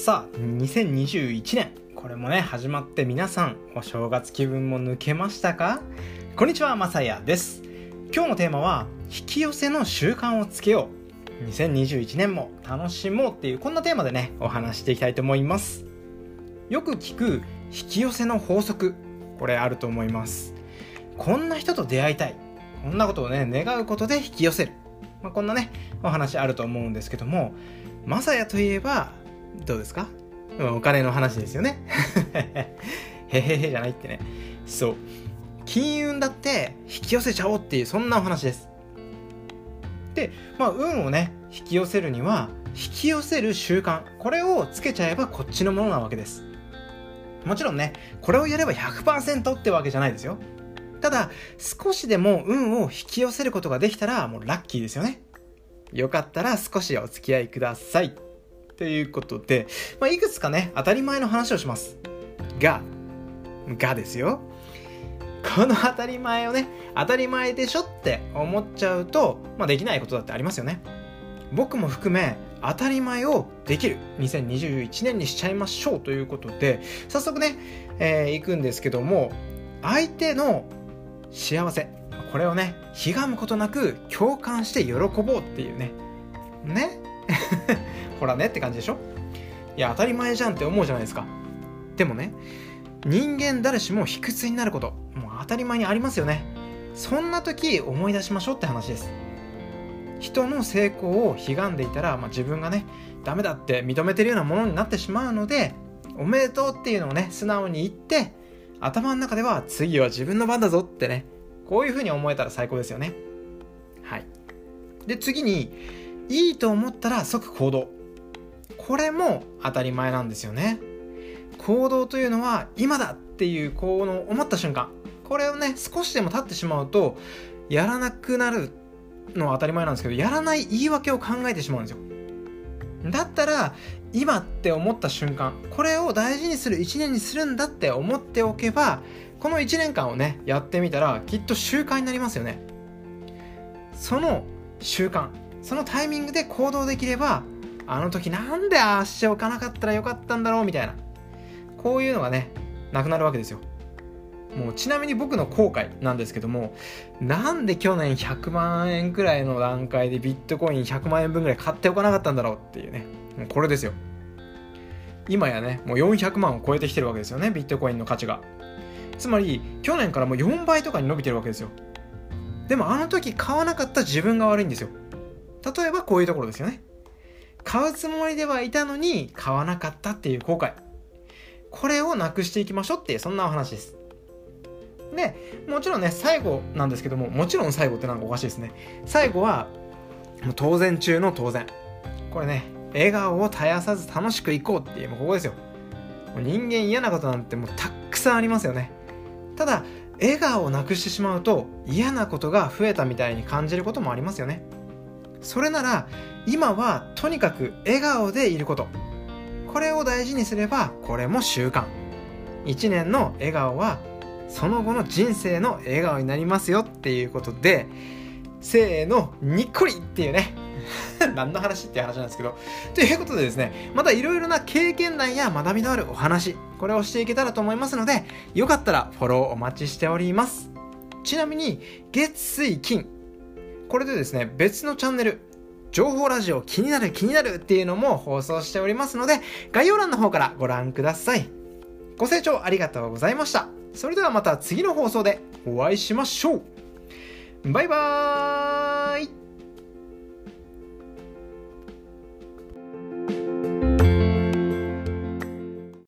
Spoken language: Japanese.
さあ2021年これもね始まって皆さんお正月気分も抜けましたか？こんにちはまさやです。今日のテーマは引き寄せの習慣をつけよう。2021年も楽しもうっていうこんなテーマでねお話していきたいと思います。よく聞く引き寄せの法則。これあると思います。こんな人と出会いたい。こんなことをね願うことで引き寄せる、まあ、こんなねお話あると思うんですけどもまさやといえばどうですか？お金の話ですよね。へへへ。じゃないってね。そう。金運だって引き寄せちゃおうっていうそんなお話です。でまあ運をね引き寄せるには引き寄せる習慣。これをつけちゃえばこっちのものなわけです。もちろんねこれをやれば100%ってわけじゃないですよ。ただ少しでも運を引き寄せることができたらもうラッキーですよね。よかったら少しお付き合いください。ということで、まあ、いくつかね当たり前の話をします。ががですよ。この当たり前をね当たり前でしょって思っちゃうと、まあ、できないことだってありますよね。僕も含め当たり前をできる。2021年にしちゃいましょうということで早速ね、えー、行くんですけども相手の幸せこれをねひがむことなく共感して喜ぼうっていうね。ね。ほらねって感じでしょ？いや当たり前じゃんって思うじゃないですか。でもね人間誰しも卑屈になることもう当たり前にありますよね。そんな時思い出しましょうって話です。人の成功を悲願でいたら、まあ、自分がねダメだって認めてるようなものになってしまうのでおめでとうっていうのをね素直に言って頭の中では次は自分の番だぞってねこういうふうに思えたら最高ですよね。はい。で次にいいと思ったら即行動。これも当たり前なんですよね。行動というのは今だっていうこの思った瞬間。これをね少しでも経ってしまうとやらなくなるのは当たり前なんですけどやらない言い訳を考えてしまうんですよ。だったら今って思った瞬間これを大事にする1年にするんだって思っておけばこの1年間をねやってみたらきっと習慣になりますよね。その習慣。そのタイミングで行動できればあの時なんでああしておかなかったらよかったんだろうみたいな。こういうのがねなくなるわけですよ。もうちなみに僕の後悔なんですけどもなんで去年100万円くらいの段階でビットコイン100万円分ぐらい買っておかなかったんだろうっていうね。もうこれですよ。今やねもう400万を超えてきてるわけですよねビットコインの価値が。つまり去年からもう4倍とかに伸びてるわけですよ。でもあの時買わなかった自分が悪いんですよ。例えばこういうところですよね。買うつもりではいたのに買わなかったっていう後悔。これをなくしていきましょうっていうそんなお話です。でもちろんね最後なんですけどももちろん最後ってなんかおかしいですね。最後はもう当然中の当然。これね笑顔を絶やさず楽しくいこうっていうもうここですよ。もう人間嫌なことなんてもうたくさんありますよね。ただ笑顔をなくしてしまうと嫌なことが増えたみたいに感じることもありますよね。それなら今はとにかく笑顔でいること。これを大事にすればこれも習慣。1年の笑顔はその後の人生の笑顔になりますよっていうことでせーのにっこりっていうね。何の話っていう話なんですけど。ということでですねまたいろいろな経験談や学びのあるお話これをしていけたらと思いますのでよかったらフォローお待ちしております。ちなみに月水金これでですね別のチャンネル情報ラジオ気になる気になるっていうのも放送しておりますので概要欄の方からご覧ください。ご清聴ありがとうございました。それではまた次の放送でお会いしましょう。バイバーイ。